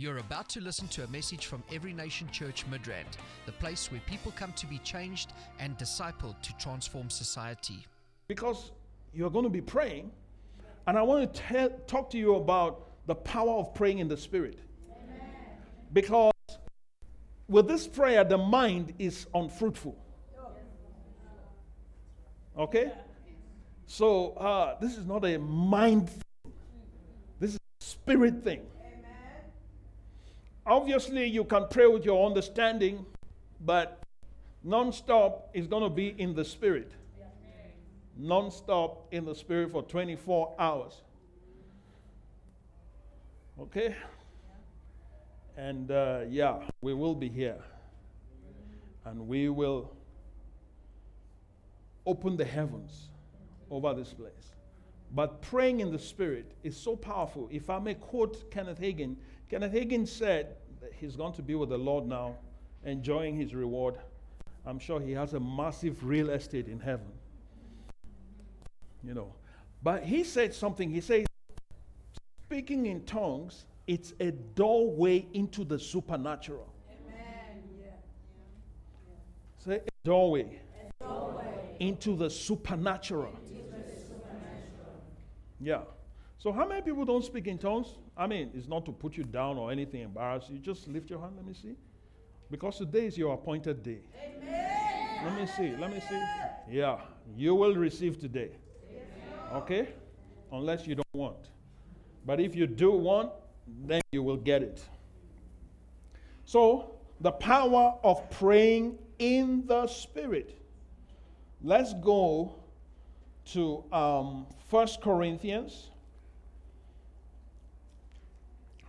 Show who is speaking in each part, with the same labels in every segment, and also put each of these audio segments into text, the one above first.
Speaker 1: You're about to listen to a message from Every Nation Church Midrand, the place where people come to be changed and discipled to transform society.
Speaker 2: because you're going to be praying, and I want to talk to you about the power of praying in the Spirit. Because with this prayer, the mind is unfruitful. Okay? So uh, this is not a mind thing, this is a spirit thing. Obviously, you can pray with your understanding, but non stop is going to be in the spirit. Non-stop in the spirit for 24 hours. Okay? And uh, yeah we will be here. And we will open the heavens over this place. But praying in the spirit is so powerful. If i may quote kenneth hagin kenneth hagin said he's going to be with the lord now enjoying his reward i'm sure he has a massive real estate in heaven you know. But he said something. He said, speaking in tongues, it's a doorway into the supernatural. Say a doorway, into the supernatural. Yeah. So how many people don't speak in tongues? I mean, it's not to put you down or anything embarrass you. Just lift your hand. Let me see. Because today is your appointed day. Amen. Let me see. Let me see. Yeah. You will receive today. Okay? Unless you don't want. But if you do want, then you will get it. So, the power of praying in the Spirit. Let's go to um, 1 Corinthians.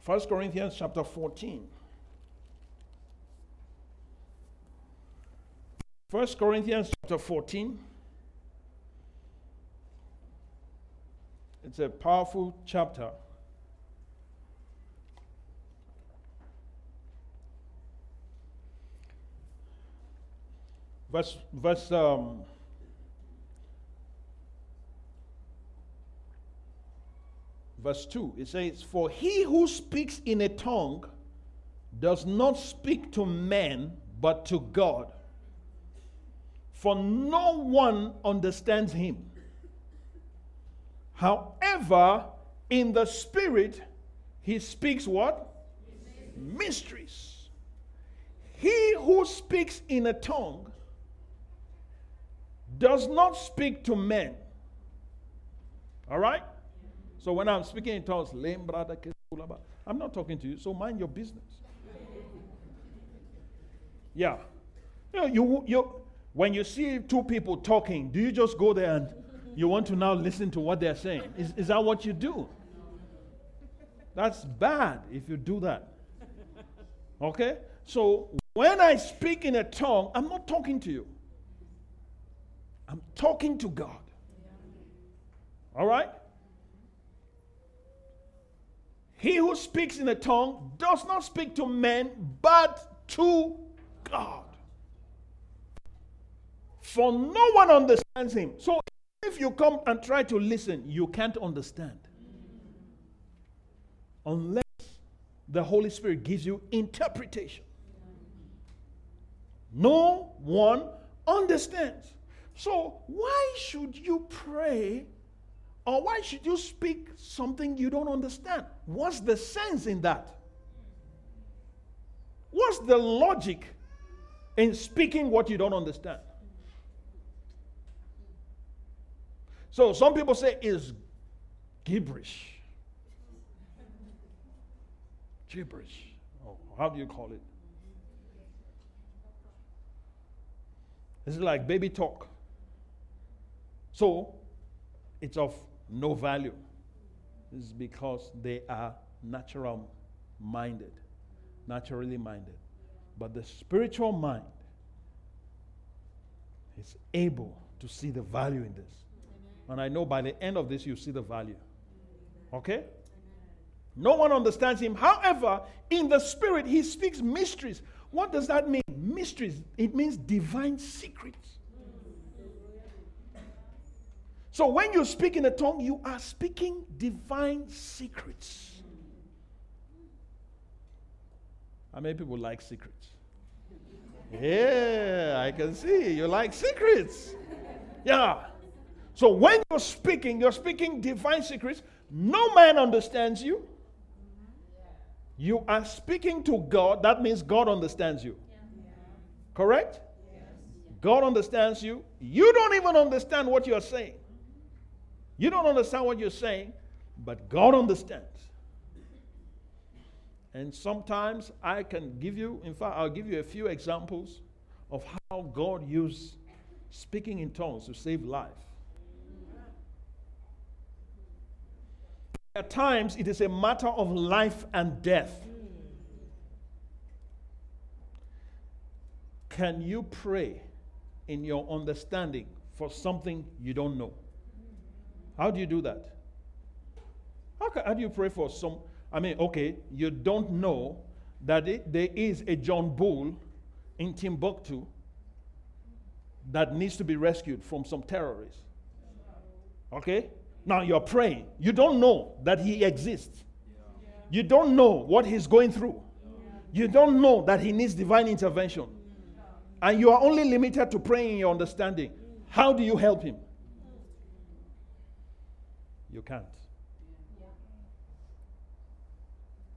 Speaker 2: 1 Corinthians chapter 14. 1 Corinthians chapter 14. It's a powerful chapter. Verse, verse, um, verse 2, it says, For he who speaks in a tongue does not speak to men, but to God. For no one understands him. However, in the spirit, he speaks what? Mysteries. He who speaks in a tongue does not speak to men. All right? So when I'm speaking in tongues, lame brother, I'm not talking to you, so mind your business. Yeah. You know, you, you, when you see two people talking, do you just go there and you want to now listen to what they're saying. Is, is that what you do? That's bad if you do that. Okay? So when I speak in a tongue, I'm not talking to you, I'm talking to God. All right? He who speaks in a tongue does not speak to men, but to God. For no one understands him. So if you come and try to listen, you can't understand. Unless the Holy Spirit gives you interpretation. No one understands. So, why should you pray or why should you speak something you don't understand? What's the sense in that? What's the logic in speaking what you don't understand? So some people say it's gibberish. Gibberish. Oh, how do you call it? It's like baby talk. So it's of no value. Is because they are natural minded, naturally minded. But the spiritual mind is able to see the value in this. And I know by the end of this, you see the value. Okay? No one understands him. However, in the spirit, he speaks mysteries. What does that mean? Mysteries. It means divine secrets. So when you speak in a tongue, you are speaking divine secrets. How many people like secrets? Yeah, I can see you like secrets. Yeah. So when you're speaking, you're speaking divine secrets. No man understands you. You are speaking to God. That means God understands you. Correct? God understands you. You don't even understand what you're saying. You don't understand what you're saying, but God understands. And sometimes I can give you, in fact, I'll give you a few examples of how God used speaking in tongues to save life. At times, it is a matter of life and death. Can you pray in your understanding for something you don't know? How do you do that? How, can, how do you pray for some? I mean, okay, you don't know that it, there is a John Bull in Timbuktu that needs to be rescued from some terrorists. Okay? Now you're praying. You don't know that he exists. You don't know what he's going through. You don't know that he needs divine intervention. And you are only limited to praying in your understanding. How do you help him? You can't.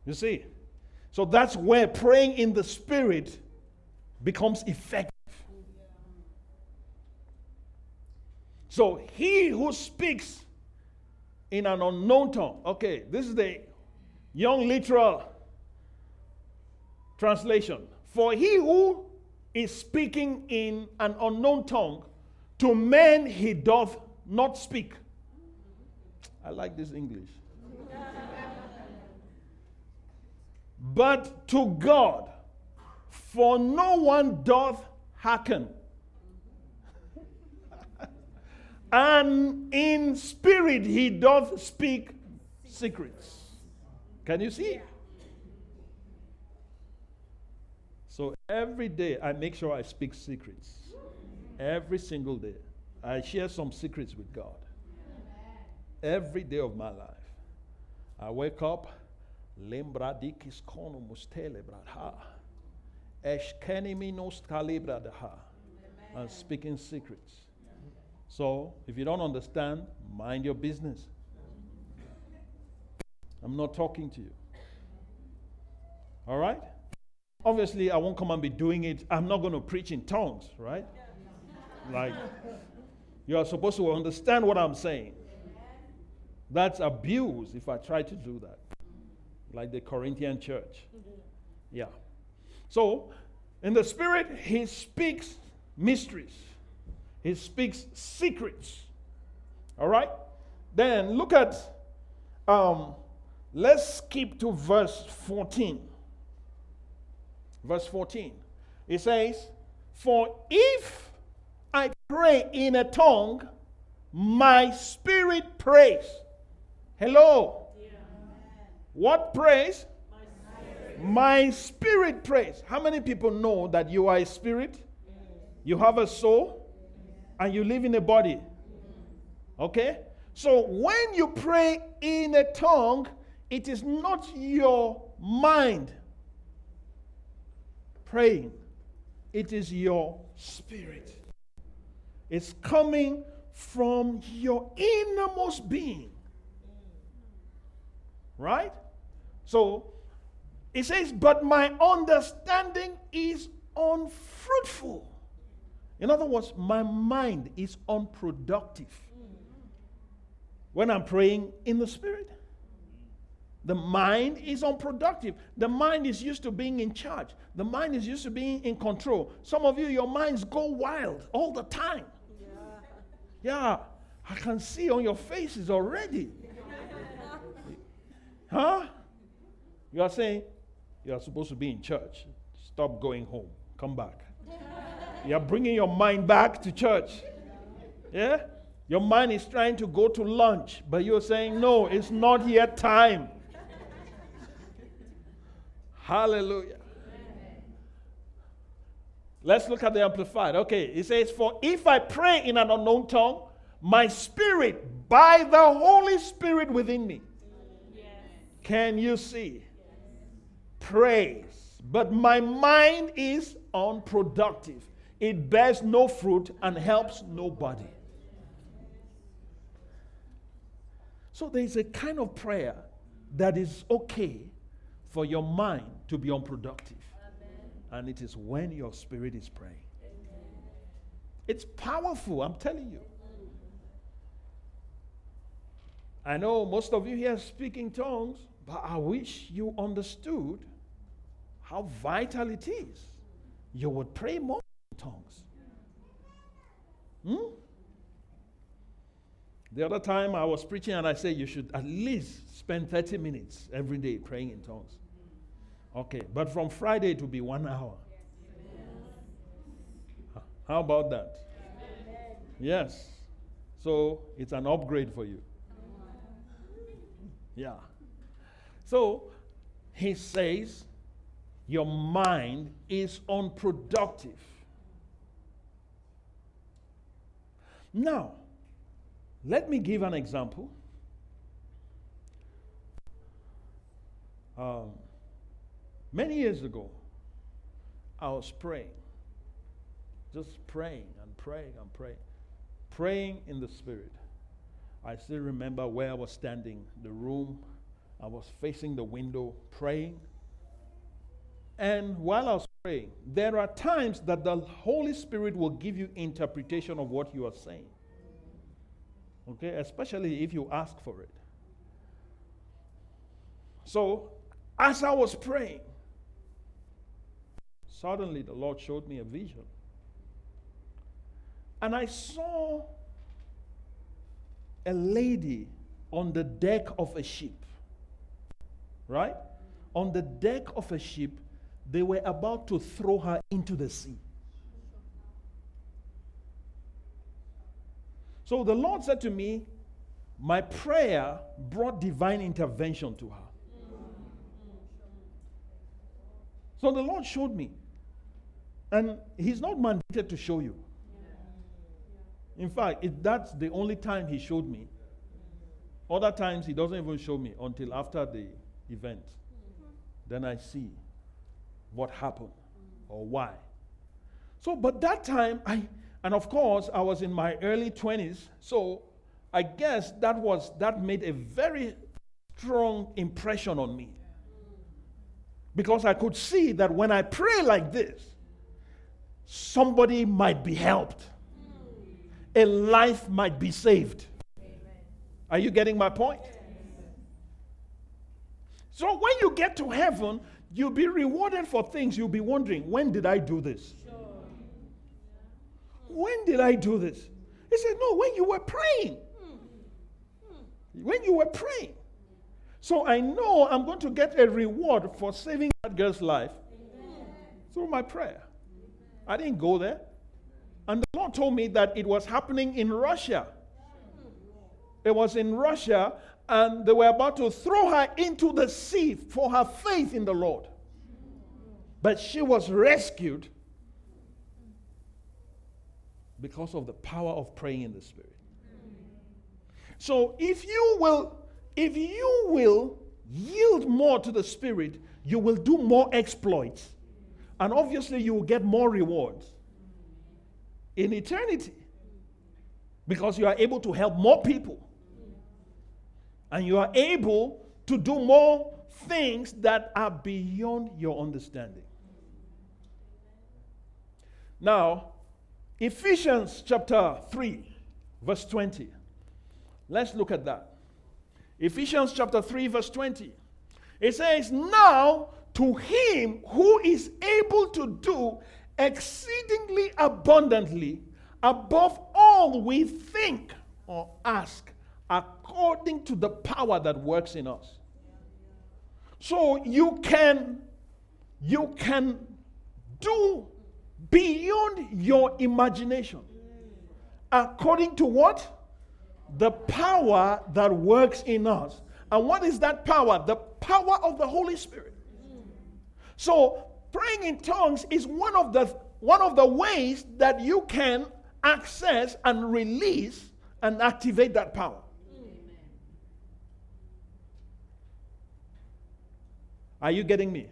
Speaker 2: You see? So that's where praying in the Spirit becomes effective. So he who speaks in an unknown tongue, okay, this is the young literal translation. For he who is speaking in an unknown tongue, to men he doth not speak. I like this English. but to God, for no one doth hearken. and in spirit he doth speak secrets. Can you see? So every day I make sure I speak secrets. Every single day. I share some secrets with God every day of my life. I wake up, lembradikis konumus telebradha, eshkeniminos kalibradha, and speaking secrets. So, if you don't understand, mind your business. I'm not talking to you. All right? Obviously, I won't come and be doing it. I'm not going to preach in tongues, right? Like, you are supposed to understand what I'm saying. That's abuse if I try to do that, like the Corinthian church. Yeah. So, in the Spirit, He speaks mysteries, He speaks secrets. All right? Then look at, um, let's skip to verse 14. Verse 14. It says, For if I pray in a tongue, my spirit prays Hello. What prays? My spirit prays. How many people know that you are a spirit? You have a soul and you live in a body. Okay? So when you pray in a tongue, it is not your mind praying, it is your spirit. It's coming from your innermost being. Right? So it says, But my understanding is unfruitful. In other words, my mind is unproductive. When I'm praying in the Spirit, the mind is unproductive. The mind is used to being in charge. The mind is used to being in control. Some of you, your minds go wild all the time. Yeah, yeah I can see on your faces already. Huh? You are saying you are supposed to be in church. Stop going home. Come back. you are bringing your mind back to church. Yeah? Your mind is trying to go to lunch, but you're saying, no, it's not yet time. Hallelujah. Let's look at the Amplified. Okay, it says, For if I pray in an unknown tongue, my spirit, by the Holy Spirit within me, can you see? Prays but my mind is unproductive. It bears no fruit and helps nobody. So there's a kind of prayer that is okay for your mind to be unproductive. Amen. And it is when your spirit is praying. Amen. It's powerful, I'm telling you. I know most of you here speaking tongues, but I wish you understood how vital it is. You would pray more in tongues. Hmm? The other time I was preaching and I said you should at least spend 30 minutes every day praying in tongues. Okay, but from Friday it will be one hour. How about that? Yes. So it's an upgrade for you. Yeah. So he says, Your mind is unproductive. Now, let me give an example. Um, many years ago, I was praying, just praying and praying and praying, praying in the Spirit. I still remember where I was standing, the room. I was facing the window praying. And while I was praying, there are times that the Holy Spirit will give you interpretation of what you are saying. Okay, especially if you ask for it. So, as I was praying, suddenly the Lord showed me a vision. And I saw a lady on the deck of a ship. Right? On the deck of a ship, they were about to throw her into the sea. So the Lord said to me, My prayer brought divine intervention to her. So the Lord showed me. And He's not mandated to show you. In fact, it, that's the only time he showed me. Other times he doesn't even show me until after the event. Then I see what happened or why. So, but that time I, and of course I was in my early 20s, so I guess that was that made a very strong impression on me. Because I could see that when I pray like this, somebody might be helped a life might be saved. Are you getting my point? So when you get to heaven, you'll be rewarded for things you'll be wondering, when did I do this? When did I do this? He said, No, when you were praying. When you were praying. So I know I'm going to get a reward for saving that girl's life Amen. through my prayer. I didn't go there. And the Lord told me that it was happening in Russia. It was in Russia, and they were about to throw her into the sea for her faith in the Lord. But she was rescued because of the power of praying in the Spirit. So if you will, if you will yield more to the Spirit, you will do more exploits. And obviously, you will get more rewards in eternity because you are able to help more people and you are able to do more things that are beyond your understanding. Now, Ephesians chapter 3, verse 20. Let's look at that. Ephesians chapter 3, verse 20. It says, Now to him who is able to do exceedingly abundantly above all we think or ask according to the power that works in us. So you can you can do beyond your imagination. According to what? The power that works in us. And what is that power? The power of the holy spirit. So praying in tongues is one of the one of the ways that you can access and release and activate that power. Are you getting me?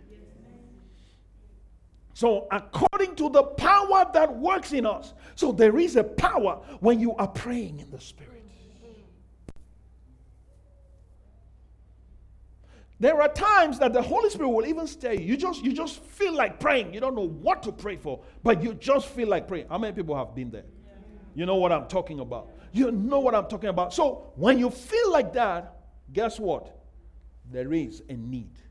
Speaker 2: So, according to the power that works in us. So, there is a power when you are praying in the Spirit. There are times that the Holy Spirit will even stay. You just you just feel like praying. You don't know what to pray for, but you just feel like praying. How many people have been there? You know what I'm talking about. You know what I'm talking about. So when you feel like that, guess what? There is a need.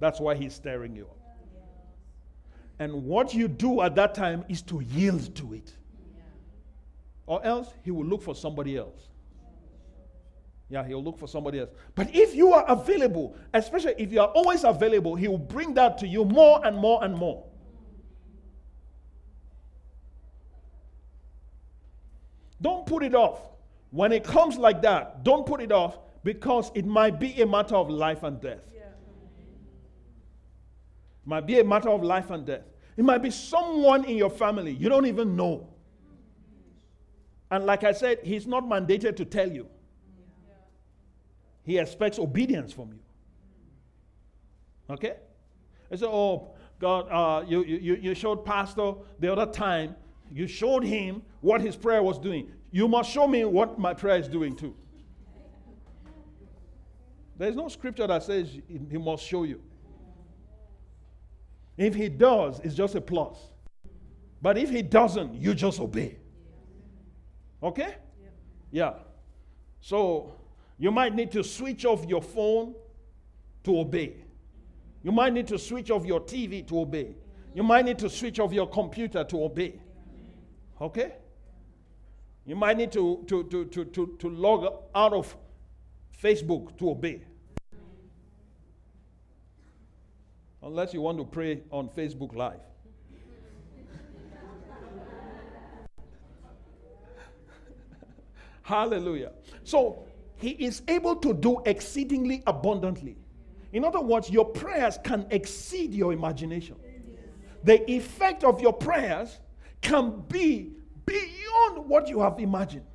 Speaker 2: That's why he's stirring you up. And what you do at that time is to yield to it. Or else he will look for somebody else. Yeah, he'll look for somebody else. But if you are available, especially if you are always available, he will bring that to you more and more and more. Don't put it off. When it comes like that, don't put it off because it might be a matter of life and death. Yeah. Might be a matter of life and death. It might be someone in your family you don't even know. And like I said, he's not mandated to tell you. He expects obedience from you. Okay? I said, Oh, God, uh, you, you, you showed Pastor the other time, you showed him what his prayer was doing. You must show me what my prayer is doing too. There's no scripture that says he must show you. If he does, it's just a plus. But if he doesn't, you just obey. Okay? Yeah. So you might need to switch off your phone to obey. You might need to switch off your TV to obey. You might need to switch off your computer to obey. Okay? You might need to, to, to, to, to, to log out of Facebook to obey. Unless you want to pray on Facebook Live. Hallelujah. So he is able to do exceedingly abundantly. In other words, your prayers can exceed your imagination. The effect of your prayers can be beyond what you have imagined.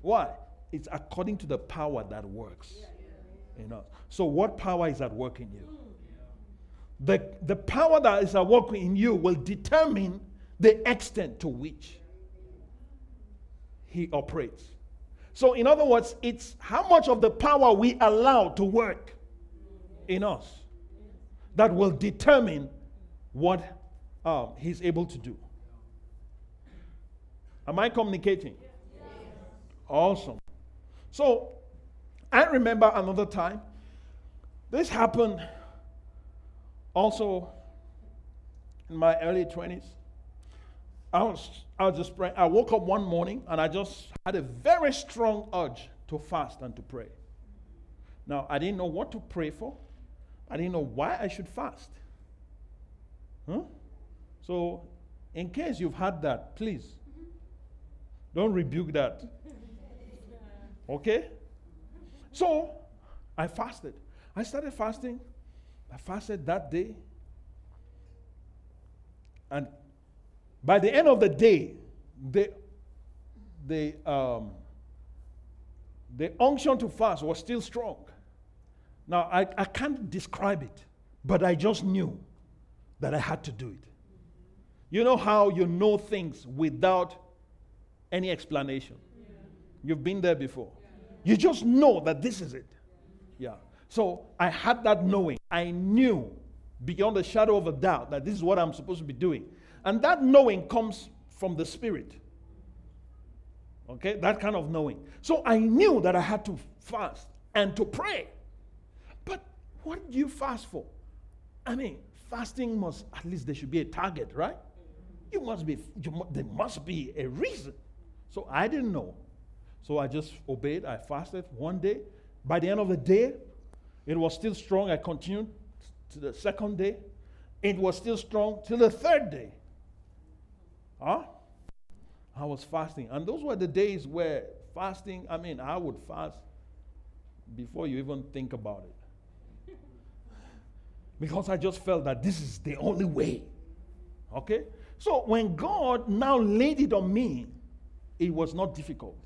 Speaker 2: Why? It's according to the power that works in us. So, what power is at work in you? The, the power that is at work in you will determine the extent to which he operates. So, in other words, it's how much of the power we allow to work in us that will determine what um, he's able to do. Am I communicating? Awesome. So, I remember another time. This happened also in my early 20s. I was, I was just praying. I woke up one morning and I just had a very strong urge to fast and to pray. Now, I didn't know what to pray for. I didn't know why I should fast. Huh? So, in case you've had that, please don't rebuke that. Okay? So, I fasted. I started fasting. I fasted that day. And by the end of the day, the, the, um, the unction to fast was still strong. Now, I, I can't describe it, but I just knew that I had to do it. You know how you know things without any explanation? Yeah. You've been there before. You just know that this is it. Yeah. So I had that knowing. I knew beyond a shadow of a doubt that this is what I'm supposed to be doing. And that knowing comes from the Spirit. Okay, that kind of knowing. So I knew that I had to fast and to pray. But what do you fast for? I mean, fasting must, at least there should be a target, right? You must be, you, there must be a reason. So I didn't know. So I just obeyed. I fasted one day. By the end of the day, it was still strong. I continued to the second day. It was still strong till the third day. Huh? I was fasting. And those were the days where fasting, I mean, I would fast before you even think about it. because I just felt that this is the only way. Okay? So when God now laid it on me, it was not difficult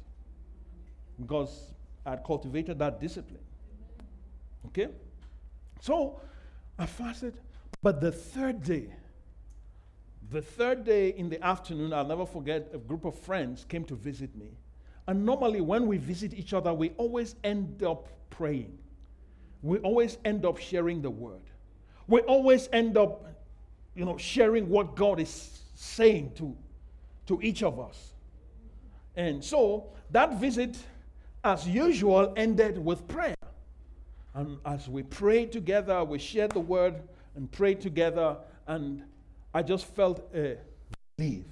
Speaker 2: because I had cultivated that discipline. Okay? So I fasted. But the third day, the third day in the afternoon, I'll never forget, a group of friends came to visit me. And normally, when we visit each other, we always end up praying. We always end up sharing the word. We always end up, you know, sharing what God is saying to, to each of us. And so that visit, as usual, ended with prayer. And as we prayed together, we shared the word and prayed together, and I just felt a relief.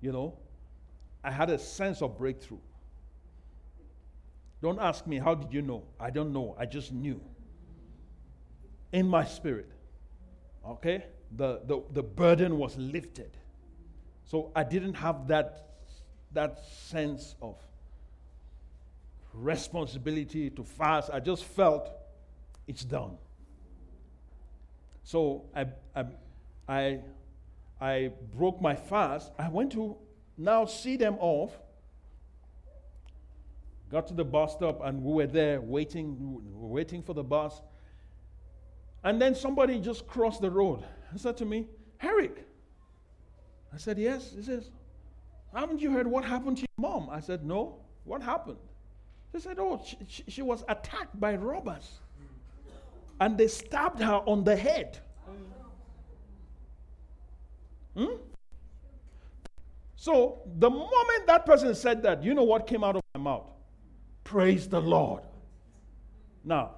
Speaker 2: You know, I had a sense of breakthrough. Don't ask me, how did you know? I don't know. I just knew. In my spirit. Okay? The, the, the burden was lifted. So I didn't have that, that sense of responsibility to fast. I just felt it's done. So I, I, I, I broke my fast. I went to now see them off. Got to the bus stop and we were there waiting, waiting for the bus. And then somebody just crossed the road and said to me, Eric. I said, Yes. He says, Haven't you heard what happened to your mom? I said, No. What happened? He said, Oh, she, she was attacked by robbers. And they stabbed her on the head. Hmm? So, the moment that person said that, you know what came out of my mouth? Praise the Lord. Now,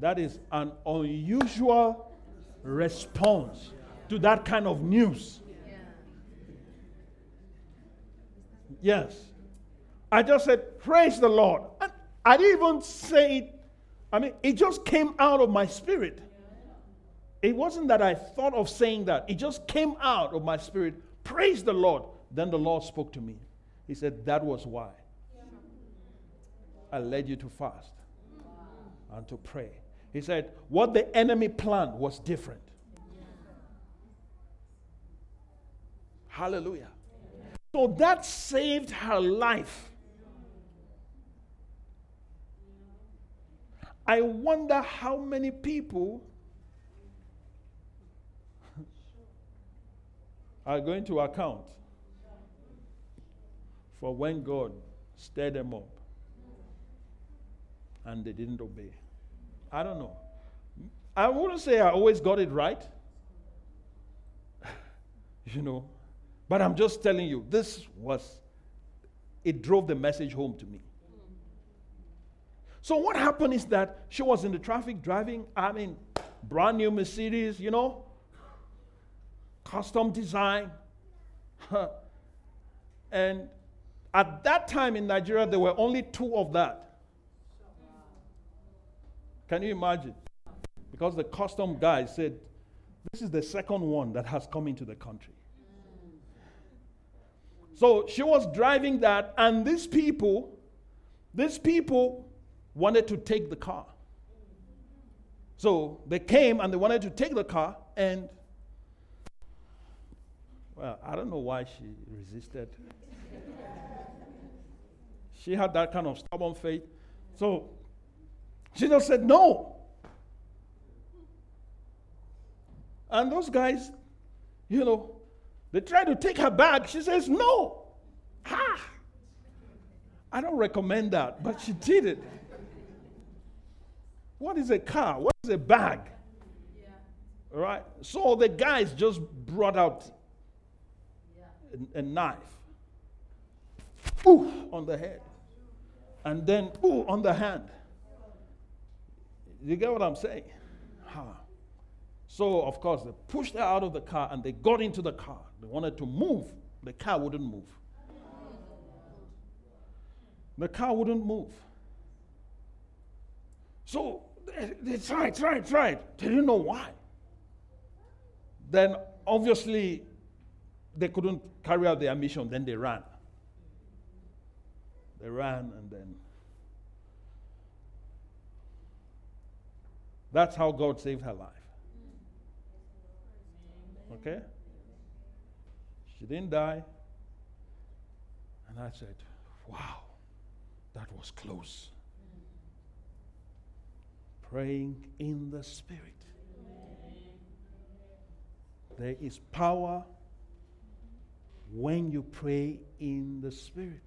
Speaker 2: that is an unusual response to that kind of news. Yes. I just said, Praise the Lord. And I didn't even say it. I mean, it just came out of my spirit. It wasn't that I thought of saying that, it just came out of my spirit. Praise the Lord. Then the Lord spoke to me. He said, That was why I led you to fast and to pray. He said, What the enemy planned was different. Hallelujah. So that saved her life. I wonder how many people are going to account for when God stirred them up and they didn't obey. I don't know. I wouldn't say I always got it right. you know, but I'm just telling you, this was, it drove the message home to me. So what happened is that she was in the traffic driving, I mean, brand new Mercedes, you know, custom design. and at that time in Nigeria, there were only two of that. Can you imagine? Because the custom guy said, This is the second one that has come into the country. So she was driving that, and these people, these people wanted to take the car. So they came and they wanted to take the car, and well, I don't know why she resisted. she had that kind of stubborn faith. So she just said no. And those guys, you know, they tried to take her back. She says, No. Ha! I don't recommend that, but she did it. What is a car? What is a bag? Yeah. All right. So the guys just brought out yeah. a, a, knife. Ooh, on the head. And then ooh, on the hand. You get what I'm saying? Huh. So, of course, they pushed her out of the car and they got into the car. They wanted to move. The car wouldn't move. The car wouldn't move. So they, tried, tried, tried. They didn't know why. Then, obviously, they couldn't carry out their mission. Then they ran. They ran and then. That's how God saved her life. Okay? She didn't die. And I said, wow, that was close. Praying in the Spirit. There is power when you pray in the Spirit.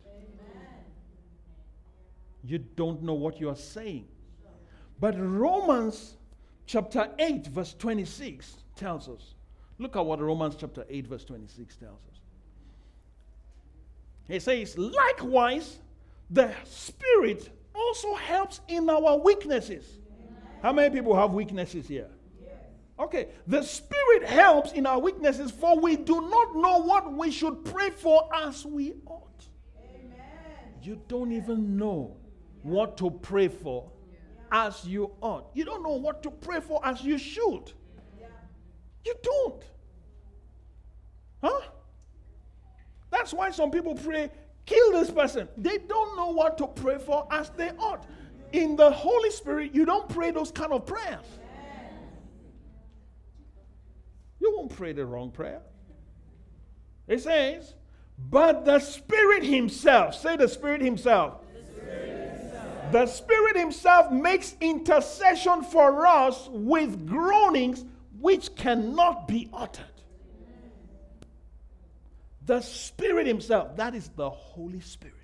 Speaker 2: You don't know what you are saying. But Romans chapter 8, verse 26 tells us. Look at what Romans chapter 8, verse 26 tells us. He says, likewise, the Spirit also helps in our weaknesses. How many people have weaknesses here? Okay, the Spirit helps in our weaknesses, for we do not know what we should pray for as we ought. Amen. You don't even know what to pray for as you ought. You don't know what to pray for as you should. You don't. Huh? That's why some people pray, kill this person. They don't know what to pray for as they ought. In the Holy Spirit, you don't pray those kind of prayers. You won't pray the wrong prayer. It says, but the Spirit Himself, say the Spirit Himself. The Spirit Himself, makes intercession for us with groanings which cannot be uttered. The Spirit Himself, that is the Holy Spirit.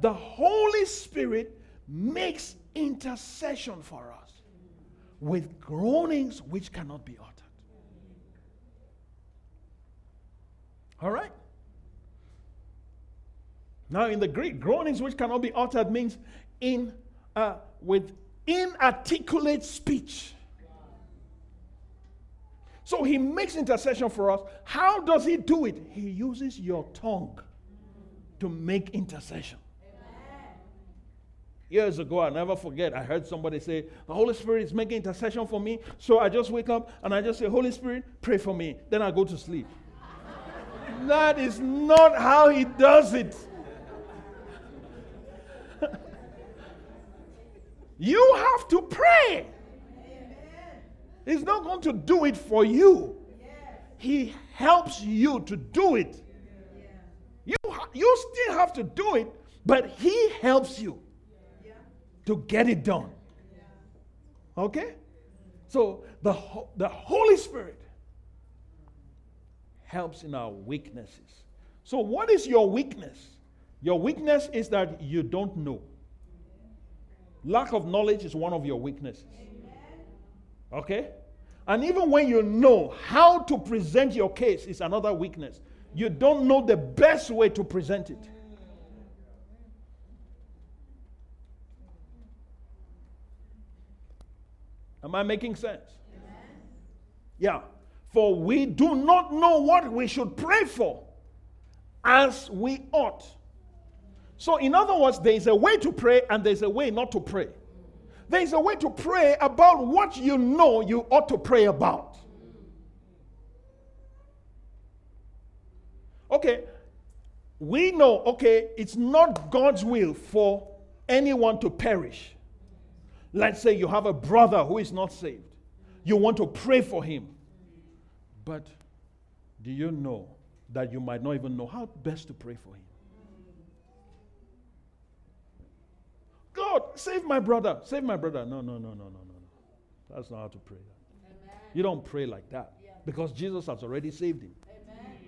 Speaker 2: The Holy Spirit makes intercession for us with groanings which cannot be uttered. All right? Now, in the Greek, groanings which cannot be uttered means in uh, with inarticulate speech. So he makes intercession for us. How does he do it? He uses your tongue to make intercession. Years ago, i never forget, I heard somebody say, The Holy Spirit is making intercession for me. So I just wake up and I just say, Holy Spirit, pray for me. Then I go to sleep. that is not how he does it. you have to pray. He's not going to do it for you. He helps you to do it. You, you still have to do it, but He helps you to get it done. Okay? So the, the Holy Spirit helps in our weaknesses. So, what is your weakness? Your weakness is that you don't know. Lack of knowledge is one of your weaknesses. Okay? And even when you know how to present your case, is another weakness. You don't know the best way to present it. Am I making sense? Yeah. For we do not know what we should pray for as we ought. So, in other words, there is a way to pray and there's a way not to pray. There's a way to pray about what you know you ought to pray about. Okay, we know, okay, it's not God's will for anyone to perish. Let's say you have a brother who is not saved. You want to pray for him. But do you know that you might not even know how best to pray for him? God, save my brother. Save my brother. No, no, no, no, no, no. That's not how to pray. Amen. You don't pray like that because Jesus has already saved him. Amen.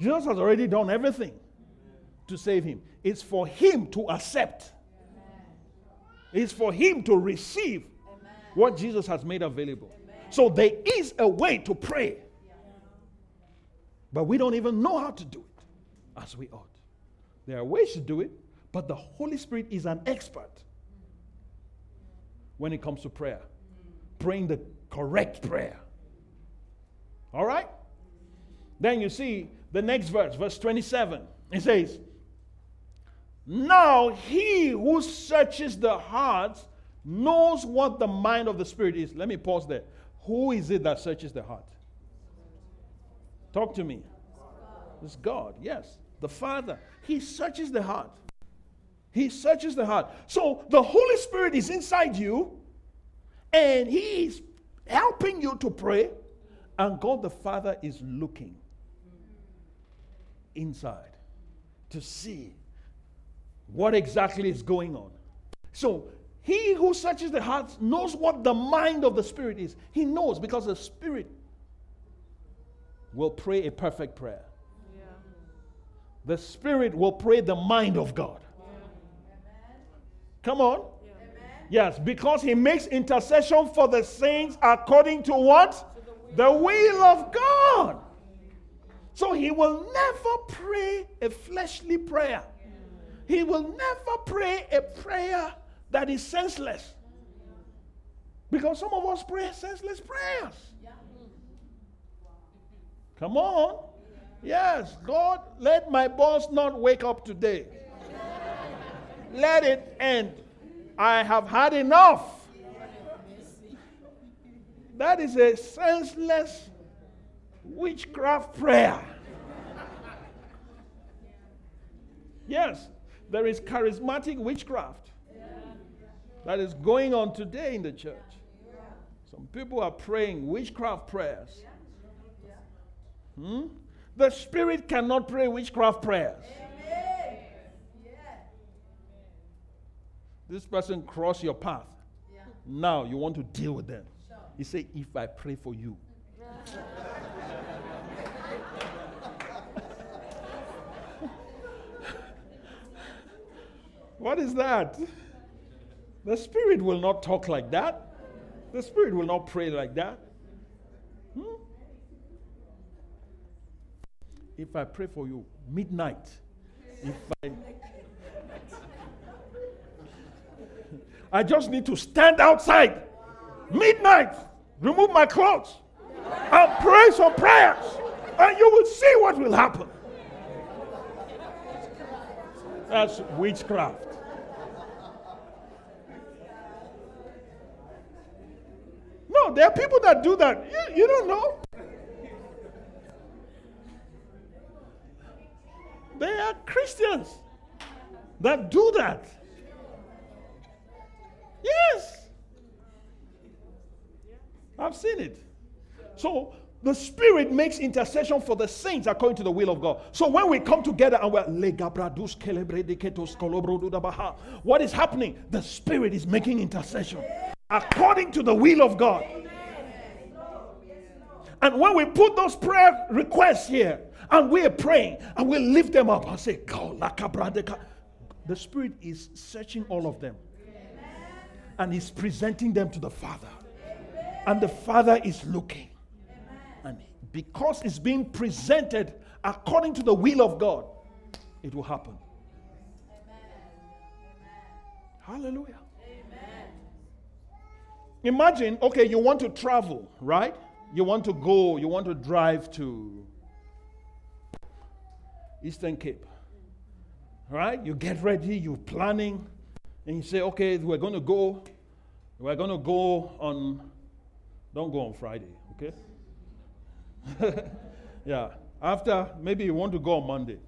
Speaker 2: Jesus has already done everything to save him. It's for him to accept, it's for him to receive what Jesus has made available. So there is a way to pray, but we don't even know how to do it as we ought. There are ways to do it, but the Holy Spirit is an expert when it comes to prayer, praying the correct prayer. All right? Then you see the next verse, verse 27. It says, Now he who searches the hearts knows what the mind of the Spirit is. Let me pause there. Who is it that searches the heart? Talk to me. It's God, yes. The Father. He searches the heart. He searches the heart. So the Holy Spirit is inside you and He is helping you to pray, and God the Father is looking inside to see what exactly is going on. So He who searches the hearts knows what the mind of the Spirit is. He knows because the Spirit will pray a perfect prayer. Yeah. The Spirit will pray the mind of God. Yeah. Come on. Yeah. Yes, because He makes intercession for the saints according to what? The will of God. So He will never pray a fleshly prayer. He will never pray a prayer that is senseless. Because some of us pray senseless prayers. Come on. Yes, God, let my boss not wake up today. let it end. I have had enough. That is a senseless witchcraft prayer. Yes, there is charismatic witchcraft that is going on today in the church. Some people are praying witchcraft prayers. Hmm? The spirit cannot pray witchcraft prayers. This person crossed your path. Now you want to deal with them. He said, If I pray for you. What is that? The Spirit will not talk like that. The Spirit will not pray like that. Hmm? If I pray for you midnight, if I I just need to stand outside midnight, remove my clothes, and pray some prayers, and you will see what will happen. That's witchcraft. No, there are people that do that. You, you don't know. They are Christians that do that. Yes. I've seen it. So the Spirit makes intercession for the saints according to the will of God. So when we come together and we're what is happening? The Spirit is making intercession according to the will of God. And when we put those prayer requests here and we're praying and we lift them up and say, God, the Spirit is searching all of them and He's presenting them to the Father. And the Father is looking. And because it's being presented according to the will of God, it will happen. Hallelujah. Imagine, okay, you want to travel, right? You want to go, you want to drive to Eastern Cape. Right? You get ready, you're planning, and you say, okay, we're going to go. We're going to go on, don't go on Friday, okay? yeah. After, maybe you want to go on Monday.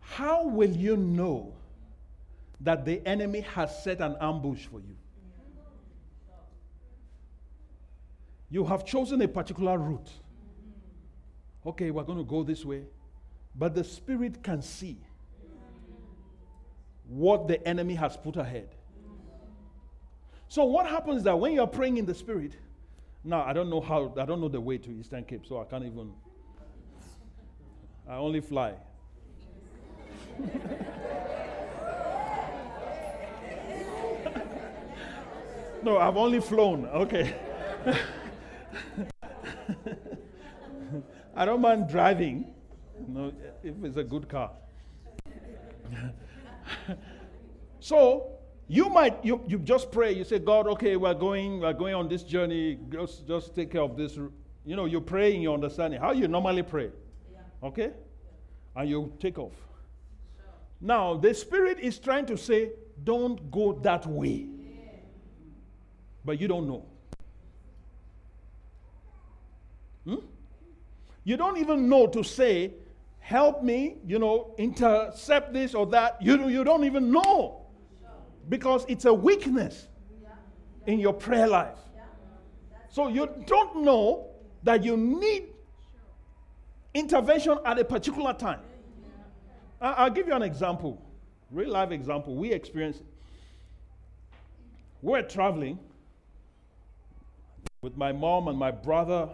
Speaker 2: How will you know that the enemy has set an ambush for you. You have chosen a particular route. Okay, we're going to go this way. But the Spirit can see what the enemy has put ahead. So, what happens that when you're praying in the Spirit, now I don't know how, I don't know the way to Eastern Cape, so I can't even, I only fly. No, I've only flown. Okay. I don't mind driving, no, if it's a good car. so you might you, you just pray. You say, God, okay, we're going we're going on this journey. Just just take care of this. You know, you pray in your understanding how you normally pray. Yeah. Okay, and you take off. Sure. Now the Spirit is trying to say, don't go that way but you don't know. Hmm? You don't even know to say, help me, you know, intercept this or that. You, you don't even know because it's a weakness in your prayer life. So you don't know that you need intervention at a particular time. I'll give you an example. Real life example. We experienced. We're traveling with my mom and my brother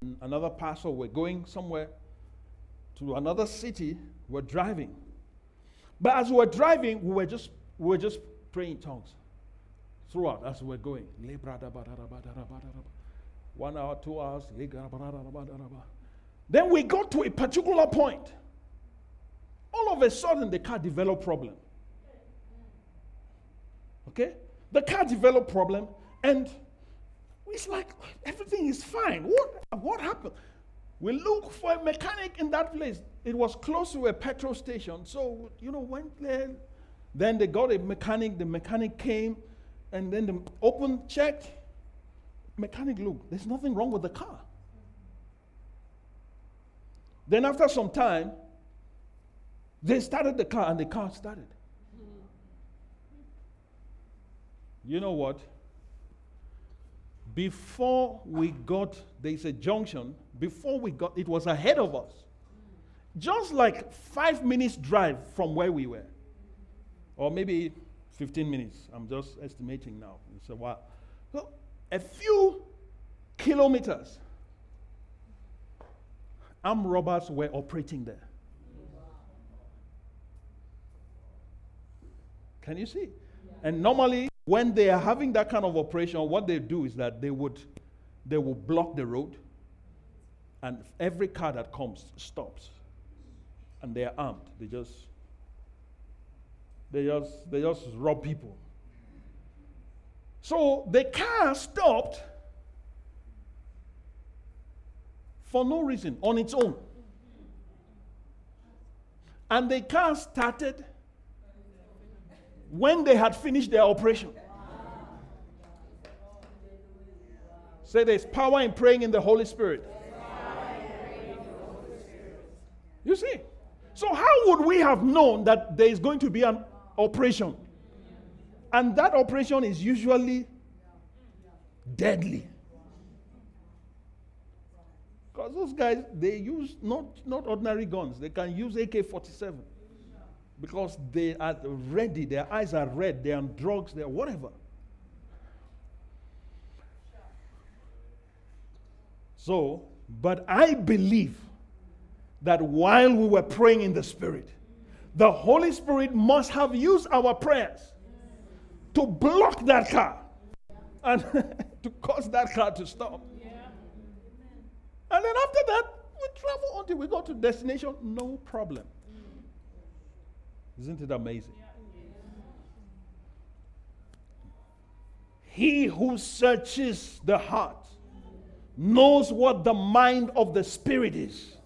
Speaker 2: and another pastor. We're going somewhere to another city. We're driving. But as we were driving, we were just we were just praying in tongues throughout as we were going. One hour, two hours. Then we got to a particular point. All of a sudden, the car developed problem. Okay? The car developed problem, and it's like everything is fine. What, what happened? We look for a mechanic in that place. It was close to a petrol station. So, you know, went there. Then they got a mechanic. The mechanic came and then the open checked. Mechanic look, there's nothing wrong with the car. Then after some time, they started the car and the car started. You know what? Before we got, there's a junction, before we got, it was ahead of us. Just like five minutes drive from where we were. Or maybe 15 minutes. I'm just estimating now. It's a while. So a few kilometers, armed robbers were operating there. Can you see? And normally, when they are having that kind of operation, what they do is that they would they will block the road, and every car that comes stops, and they are armed. They just they just they just rob people. So the car stopped for no reason on its own. And the car started when they had finished their operation. Say there's power in praying in the Holy Spirit. You see? So, how would we have known that there is going to be an operation? And that operation is usually deadly. Because those guys, they use not, not ordinary guns, they can use AK 47 because they are ready, their eyes are red, they're on drugs, they're whatever. So, but I believe that while we were praying in the Spirit, the Holy Spirit must have used our prayers to block that car and to cause that car to stop. And then after that, we travel until we go to destination, no problem. Isn't it amazing? He who searches the heart knows what the mind of the Spirit is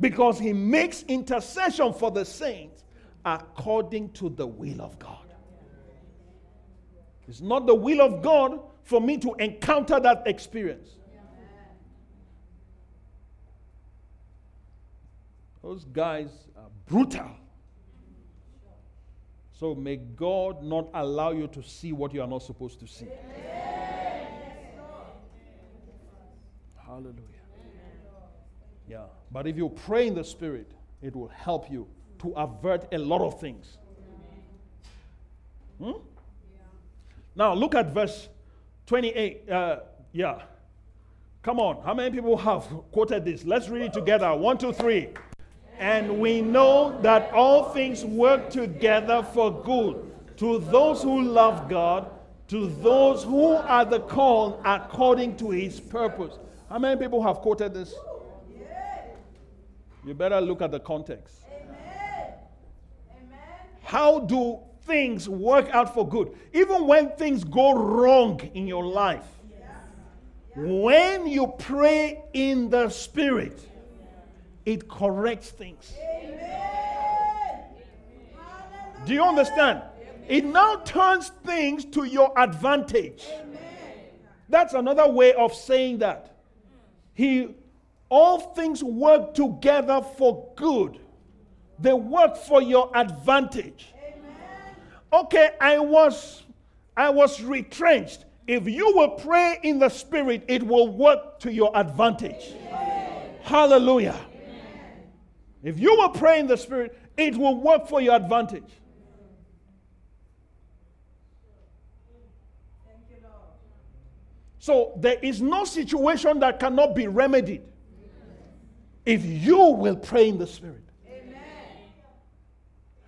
Speaker 2: because he makes intercession for the saints according to the will of God. It's not the will of God for me to encounter that experience. Those guys are brutal. So may God not allow you to see what you are not supposed to see. Hallelujah. Yeah. But if you pray in the Spirit, it will help you to avert a lot of things. Hmm? Now, look at verse 28. Uh, yeah. Come on. How many people have quoted this? Let's read it together. One, two, three. And we know that all things work together for good to those who love God, to those who are the called according to his purpose. How many people have quoted this? You better look at the context. How do things work out for good? Even when things go wrong in your life, when you pray in the Spirit, it corrects things. Do you understand? It now turns things to your advantage. That's another way of saying that. He all things work together for good. They work for your advantage. Amen. Okay, I was I was retrenched. If you will pray in the spirit, it will work to your advantage. Amen. Hallelujah. If you will pray in the Spirit, it will work for your advantage. So there is no situation that cannot be remedied if you will pray in the Spirit. Amen.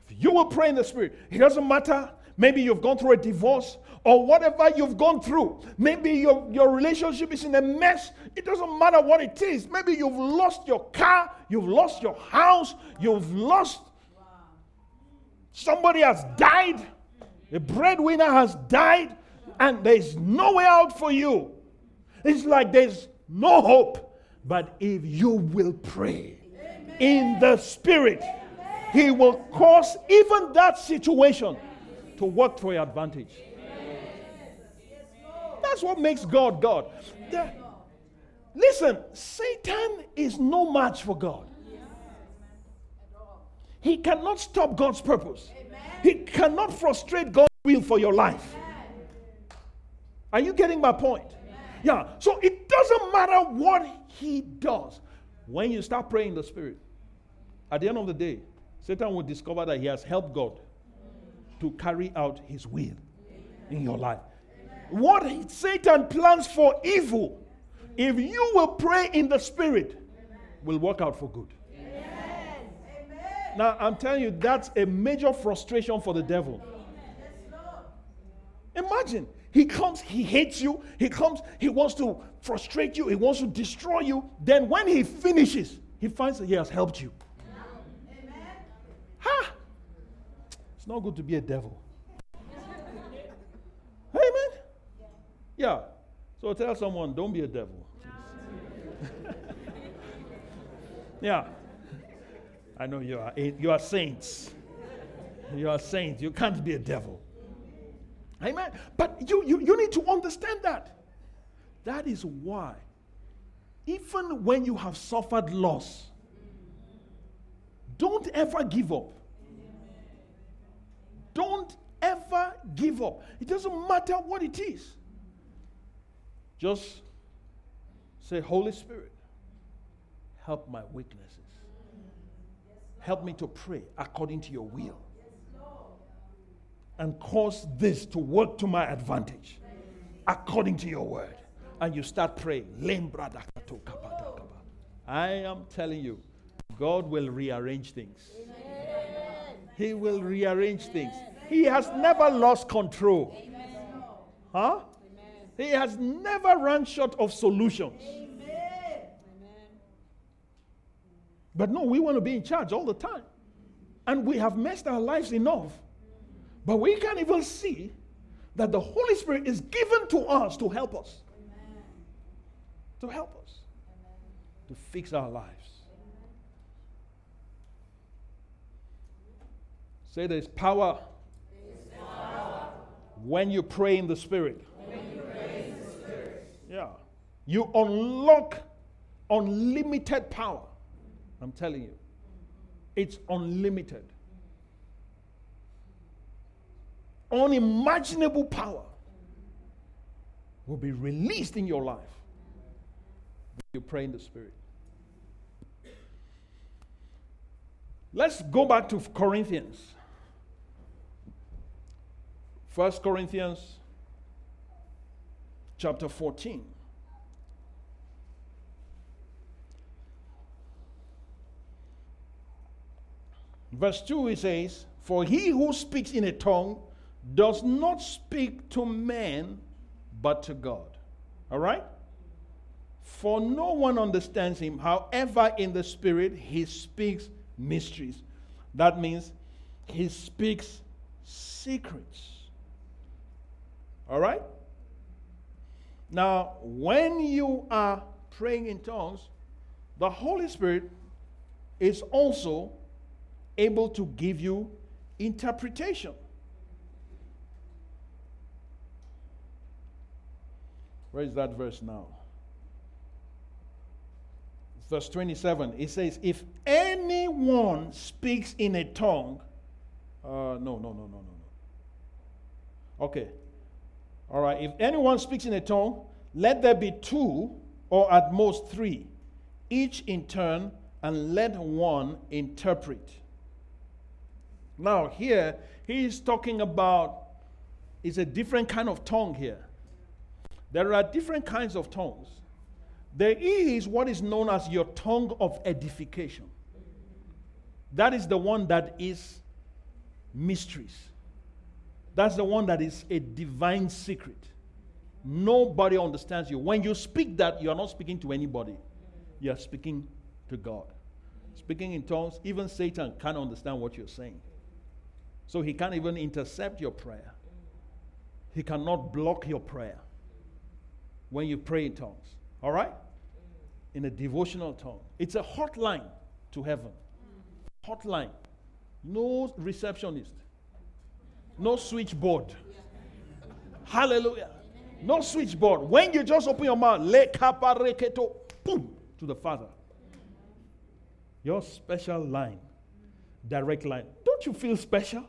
Speaker 2: If you will pray in the Spirit, it doesn't matter Maybe you've gone through a divorce or whatever you've gone through. Maybe your, your relationship is in a mess. It doesn't matter what it is. Maybe you've lost your car, you've lost your house, you've lost. Somebody has died, the breadwinner has died, and there's no way out for you. It's like there's no hope. But if you will pray Amen. in the Spirit, Amen. He will cause even that situation to work for your advantage. That's what makes God God. The, listen, Satan is no match for God. He cannot stop God's purpose. He cannot frustrate God's will for your life. Are you getting my point? Yeah. So it doesn't matter what he does. When you start praying the Spirit, at the end of the day, Satan will discover that he has helped God to carry out his will in your life. What Satan plans for evil, if you will pray in the Spirit, will work out for good. Now, I'm telling you, that's a major frustration for the devil. Imagine, he comes, he hates you, he comes, he wants to frustrate you, he wants to destroy you. Then, when he finishes, he finds that he has helped you. Ha! It's not good to be a devil. Amen. Yeah. So tell someone, don't be a devil. yeah. I know you are you are saints. You are saints. You can't be a devil. Amen. But you, you, you need to understand that. That is why, even when you have suffered loss, don't ever give up. Don't ever give up. It doesn't matter what it is. Just say, Holy Spirit, help my weaknesses. Help me to pray according to your will. And cause this to work to my advantage according to your word. And you start praying. I am telling you, God will rearrange things. He will rearrange things. He has never lost control. Huh? He has never run short of solutions. But no, we want to be in charge all the time. And we have messed our lives enough. But we can't even see that the Holy Spirit is given to us to help us. To help us. To fix our lives. Say there's power, power. When, you pray in the Spirit. Yeah. You unlock unlimited power. I'm telling you. It's unlimited. Unimaginable power will be released in your life. When you pray in the Spirit. Let's go back to Corinthians. First Corinthians chapter 14. Verse 2 it says, For he who speaks in a tongue does not speak to men, but to God. All right? For no one understands him. However, in the Spirit, he speaks mysteries. That means he speaks secrets. All right? Now, when you are praying in tongues, the Holy Spirit is also able to give you interpretation. Where is that verse now? Verse 27, it says, If anyone speaks in a tongue, uh, no, no, no, no, no, no. Okay. All right. If anyone speaks in a tongue, let there be two or at most three, each in turn, and let one interpret. Now, here, he is talking about, it's a different kind of tongue here. There are different kinds of tongues. There is what is known as your tongue of edification. That is the one that is mysteries. That's the one that is a divine secret. Nobody understands you. When you speak that, you are not speaking to anybody, you are speaking to God. Speaking in tongues, even Satan can't understand what you're saying. So he can't even intercept your prayer. He cannot block your prayer when you pray in tongues. All right? In a devotional tongue. It's a hotline to heaven. Hotline. No receptionist. No switchboard. Hallelujah. No switchboard. When you just open your mouth, le kapareketo, boom, to the Father. Your special line, direct line. Don't you feel special?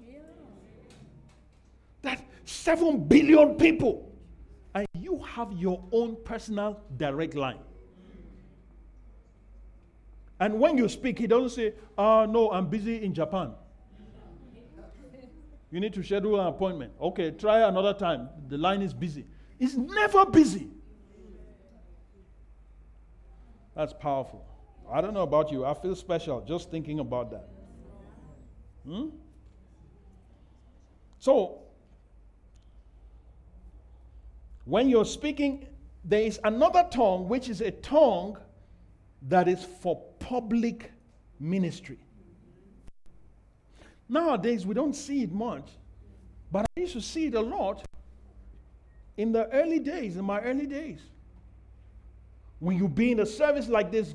Speaker 2: That seven billion people, and you have your own personal direct line. And when you speak, he doesn't say, Oh, no, I'm busy in Japan. You need to schedule an appointment. Okay, try another time. The line is busy. It's never busy. That's powerful. I don't know about you. I feel special just thinking about that. Hmm? So, when you're speaking, there is another tongue, which is a tongue that is for public ministry. Nowadays, we don't see it much, but I used to see it a lot in the early days, in my early days. When you be in a service like this,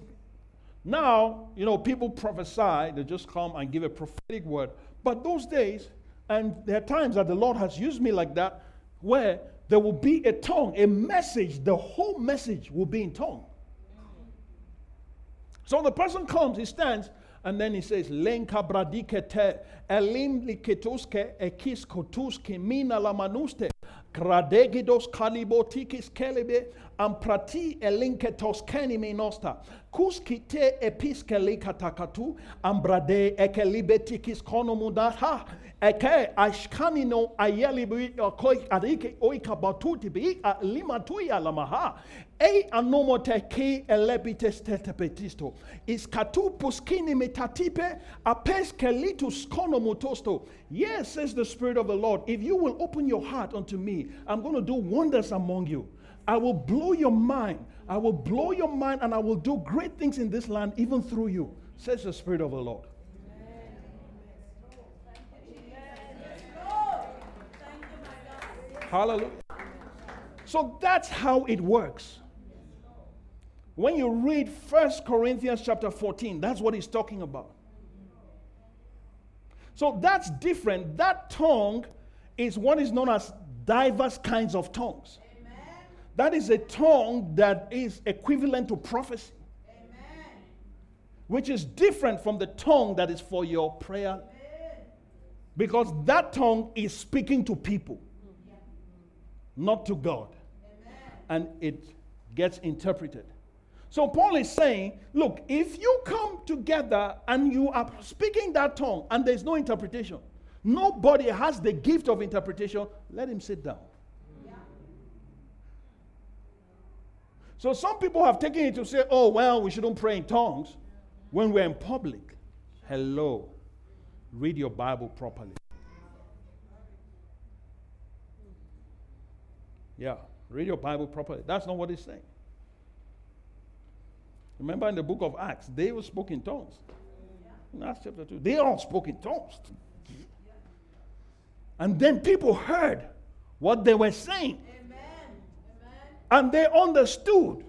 Speaker 2: now, you know, people prophesy, they just come and give a prophetic word. But those days, and there are times that the Lord has used me like that, where there will be a tongue, a message, the whole message will be in tongue. So the person comes, he stands, and then he says, Lenka bradikete, elim liketoske, ekis kotuske, mina lamanuste, kradegidos kalibotikis kelebe, amprati elinketos kenime nosta, kuskite episkeli katakatu, ambrade ekelibetikis konomudaha, eke ashkanino ayeli koi adike oika batuti bi lima tuya lamaha e anomote ke elebites tetepetisto iskatu puskini metatipe apes kelitus konomutosto yes says the spirit of the lord if you will open your heart unto me i'm going to do wonders among you I will blow your mind. I will blow your mind and I will do great things in this land even through you, says the Spirit of the Lord. Hallelujah. So that's how it works. When you read First Corinthians chapter 14, that's what he's talking about. So that's different. That tongue is what is known as diverse kinds of tongues. Amen. That is a tongue that is equivalent to prophecy, Amen. which is different from the tongue that is for your prayer. Amen. Because that tongue is speaking to people not to God. Amen. And it gets interpreted. So Paul is saying, look, if you come together and you are speaking that tongue and there's no interpretation, nobody has the gift of interpretation, let him sit down. Yeah. So some people have taken it to say, oh, well, we shouldn't pray in tongues when we're in public. Hello. Read your Bible properly. Yeah, read your Bible properly. That's not what he's saying. Remember in the book of Acts, they were spoke in tongues. In Acts chapter 2, they all spoke in tongues. And then people heard what they were saying. Amen. And they understood.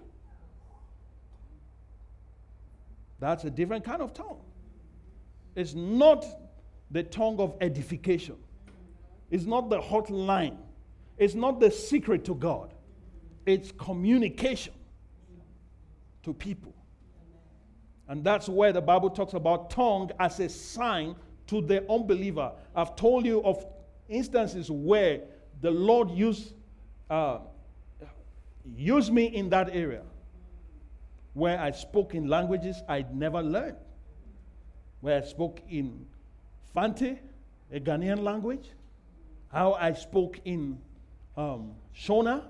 Speaker 2: That's a different kind of tongue. It's not the tongue of edification, it's not the hotline it's not the secret to God, it's communication to people. And that's where the Bible talks about tongue as a sign to the unbeliever. I've told you of instances where the Lord used, uh, used me in that area where I spoke in languages I'd never learned, where I spoke in Fante, a Ghanaian language, how I spoke in um, Shona,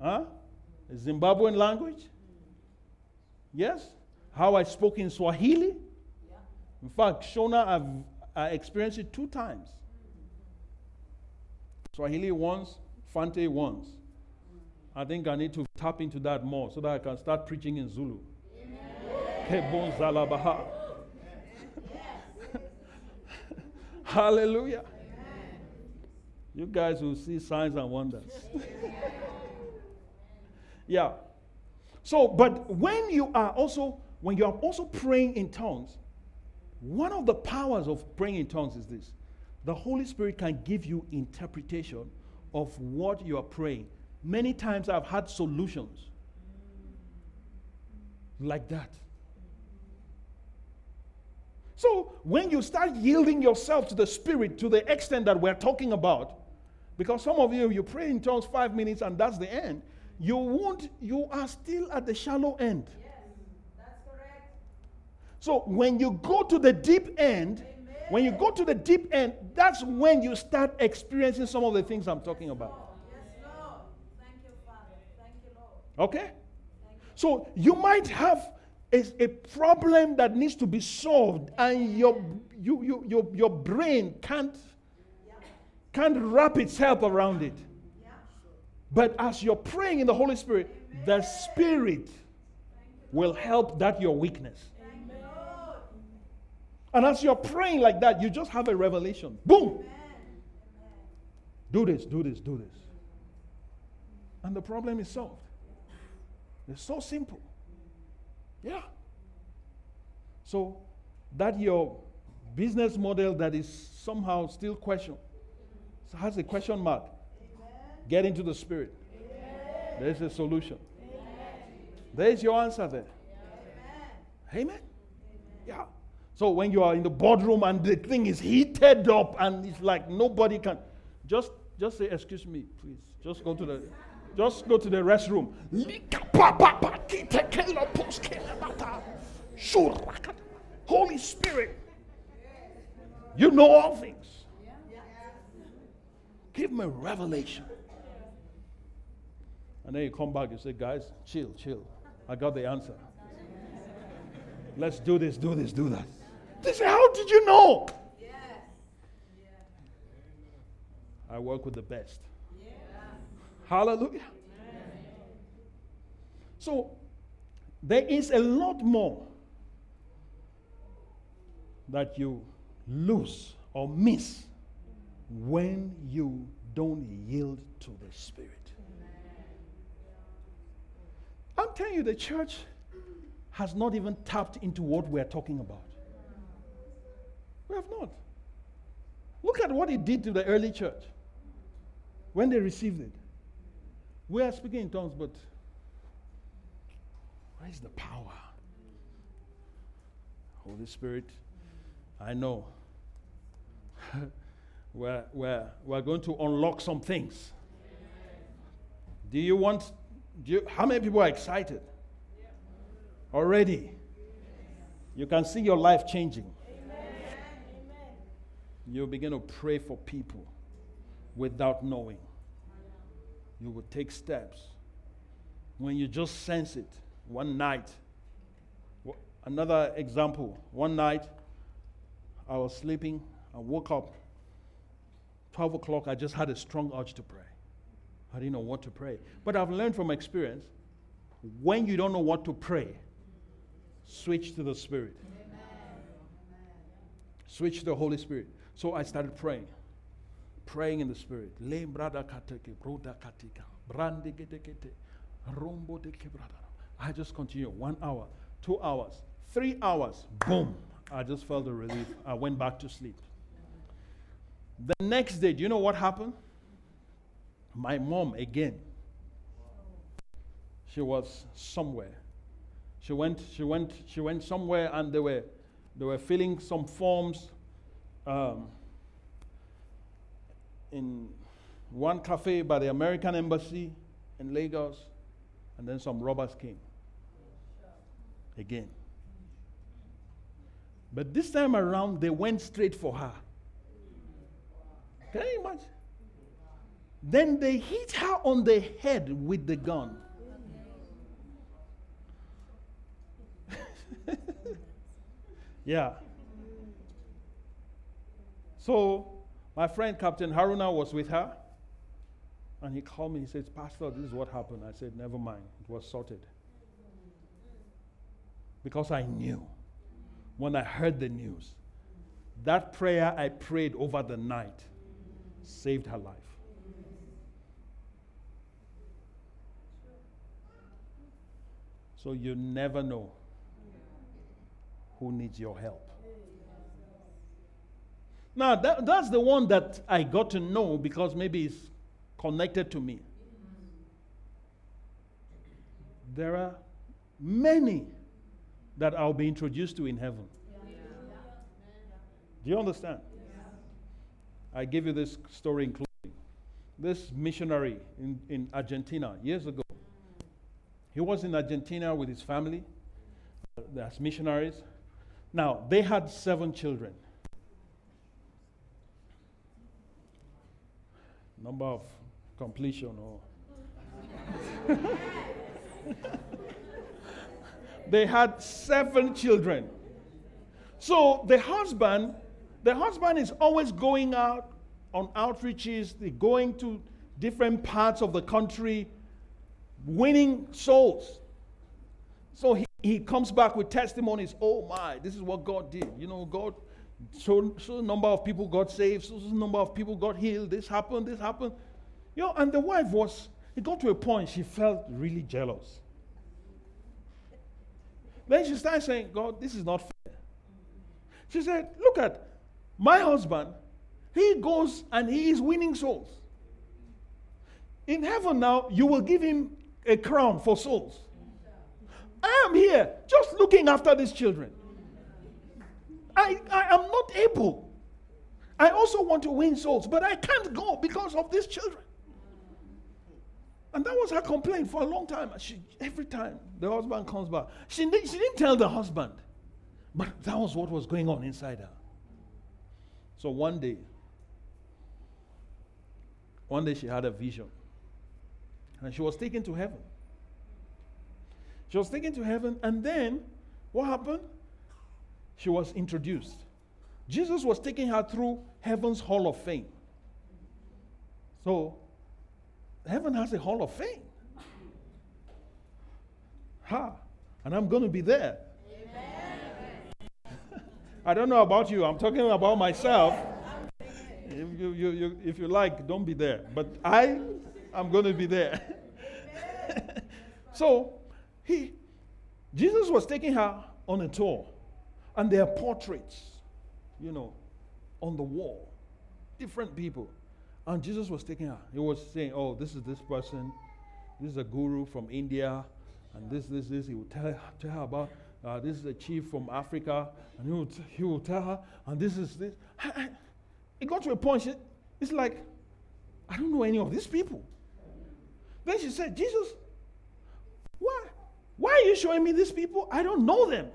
Speaker 2: Huh? A Zimbabwean language? Yes? How I spoke in Swahili? In fact, Shona, I've I experienced it two times. Swahili once, Fante once. I think I need to tap into that more so that I can start preaching in Zulu. Zalabaha. Hallelujah. You guys will see signs and wonders. yeah. So, but when you are also, when you are also praying in tongues, one of the powers of praying in tongues is this the Holy Spirit can give you interpretation of what you are praying. Many times I've had solutions like that. So when you start yielding yourself to the Spirit to the extent that we're talking about, because some of you, you pray in tongues five minutes and that's the end, you won't, you are still at the shallow end. Correct. So when you go to the deep end, Amen. when you go to the deep end, that's when you start experiencing some of the things I'm talking about. Yes, Lord. Thank you, Father. Thank you, Lord. Okay? So you might have a, a problem that needs to be solved, and your, you, you, your, your brain can't, can't wrap itself around it. But as you're praying in the Holy Spirit, the Spirit will help that your weakness. And as you're praying like that, you just have a revelation. Boom! Do this, do this, do this. And the problem is solved. It's so simple. Yeah. So that your business model that is somehow still question has a question mark. Amen. Get into the spirit. Amen. There's a solution. Amen. There's your answer there. Amen. Yeah. So when you are in the boardroom and the thing is heated up and it's like nobody can just just say excuse me please just go to the just go to the restroom. Holy Spirit, you know all things. Give me revelation. And then you come back and say, guys, chill, chill. I got the answer. Let's do this, do this, do that. How did you know? I work with the best. Hallelujah. So there is a lot more that you lose or miss when you don't yield to the Spirit. I'm telling you, the church has not even tapped into what we're talking about. We have not. Look at what it did to the early church when they received it. We are speaking in tongues, but where is the power? Holy Spirit, I know. we're, we're, we're going to unlock some things. Do you want, do you, how many people are excited? Already. You can see your life changing. You begin to pray for people without knowing you will take steps. When you just sense it, one night, another example, one night I was sleeping, I woke up, 12 o'clock, I just had a strong urge to pray. I didn't know what to pray. But I've learned from experience when you don't know what to pray, switch to the Spirit. Switch to the Holy Spirit. So I started praying praying in the spirit. I just continue one hour, two hours, three hours. Boom! I just felt the relief. I went back to sleep. The next day, do you know what happened? My mom again. She was somewhere. She went. She went. She went somewhere, and they were, they were filling some forms. Um, in one cafe by the American Embassy in Lagos, and then some robbers came. Again. But this time around, they went straight for her. Can you imagine? Then they hit her on the head with the gun. Yeah. So, my friend Captain Haruna was with her. And he called me. He says, Pastor, this is what happened. I said, Never mind. It was sorted. Because I knew when I heard the news, that prayer I prayed over the night saved her life. So you never know who needs your help. Now, that, that's the one that I got to know because maybe it's connected to me. There are many that I'll be introduced to in heaven. Do you understand? I give you this story including this missionary in, in Argentina years ago. He was in Argentina with his family uh, as missionaries. Now, they had seven children. Number of completion or. Oh. they had seven children. So the husband, the husband is always going out on outreaches, going to different parts of the country, winning souls. So he, he comes back with testimonies. Oh my, this is what God did. You know, God, so, so number of people got saved, so, so number of people got healed. This happened, this happened. You know, and the wife was, it got to a point she felt really jealous. Then she started saying, God, this is not fair. She said, Look at my husband. He goes and he is winning souls. In heaven now, you will give him a crown for souls. I am here just looking after these children. I, I am not able. I also want to win souls, but I can't go because of these children. And that was her complaint for a long time. She, every time the husband comes back, she, she didn't tell the husband, but that was what was going on inside her. So one day, one day she had a vision. And she was taken to heaven. She was taken to heaven, and then what happened? She was introduced. Jesus was taking her through heaven's hall of fame. So heaven has a hall of fame. Ha! And I'm going to be there. I don't know about you. I'm talking about myself. If you, you, you, if you like, don't be there. But I am going to be there. so, he, Jesus was taking her on a tour, and there are portraits, you know, on the wall, different people. And Jesus was taking her. He was saying, Oh, this is this person. This is a guru from India. And this, this, this. He would tell her, tell her about uh, this is a chief from Africa. And he would, he would tell her, and this is this. It got to a point, she, it's like, I don't know any of these people. Then she said, Jesus, why? Are you showing me these people? I don't know them.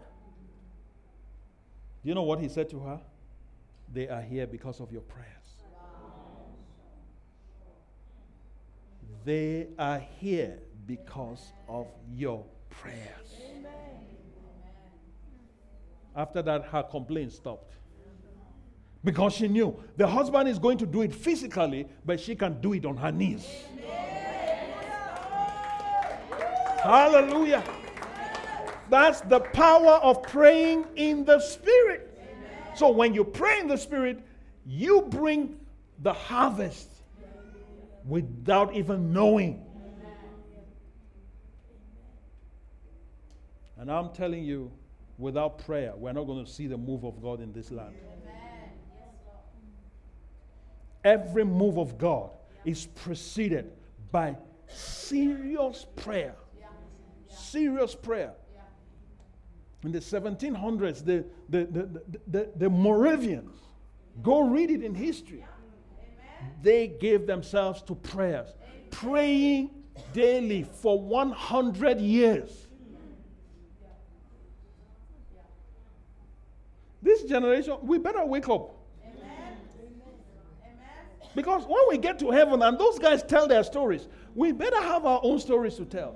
Speaker 2: Do you know what he said to her? They are here because of your prayers. They are here because of your prayers. Amen. After that, her complaint stopped. Because she knew the husband is going to do it physically, but she can do it on her knees. Hallelujah. That's the power of praying in the Spirit. So when you pray in the Spirit, you bring the harvest without even knowing. And I'm telling you, without prayer, we're not going to see the move of God in this land. Every move of God is preceded by serious prayer. Serious prayer. In the 1700s, the, the, the, the, the Moravians, go read it in history they gave themselves to prayers, praying daily for 100 years. This generation, we better wake up. Because when we get to heaven and those guys tell their stories, we better have our own stories to tell.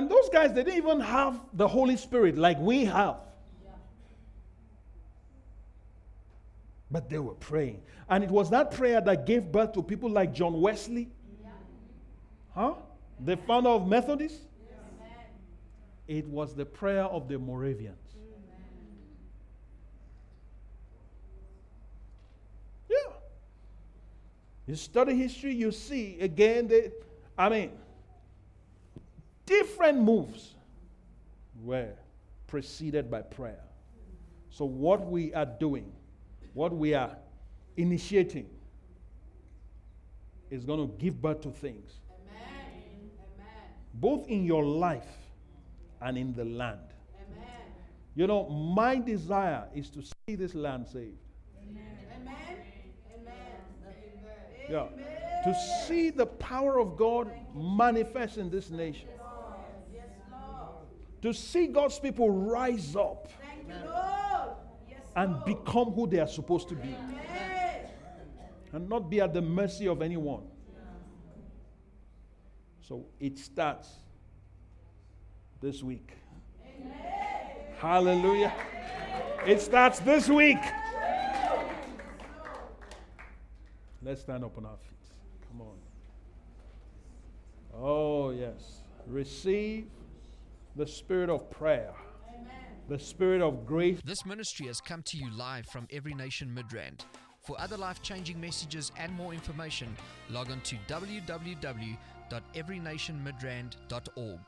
Speaker 2: And those guys, they didn't even have the Holy Spirit like we have. But they were praying. And it was that prayer that gave birth to people like John Wesley. Huh? The founder of Methodists. It was the prayer of the Moravians. Yeah. You study history, you see again that, I mean, different moves were preceded by prayer. So, what we are doing, what we are initiating, is going to give birth to things. Amen. Both in your life and in the land. Amen. You know, my desire is to see this land saved. Amen. Yeah. To see the power of God manifest in this nation. To see God's people rise up and become who they are supposed to be. And not be at the mercy of anyone. So it starts this week. Amen. Hallelujah. It starts this week. Let's stand up on our feet. Come on. Oh, yes. Receive the spirit of prayer, Amen. the spirit of grace.
Speaker 1: This ministry has come to you live from Every Nation Midrand. For other life changing messages and more information, log on to www.everynationmidrand.org.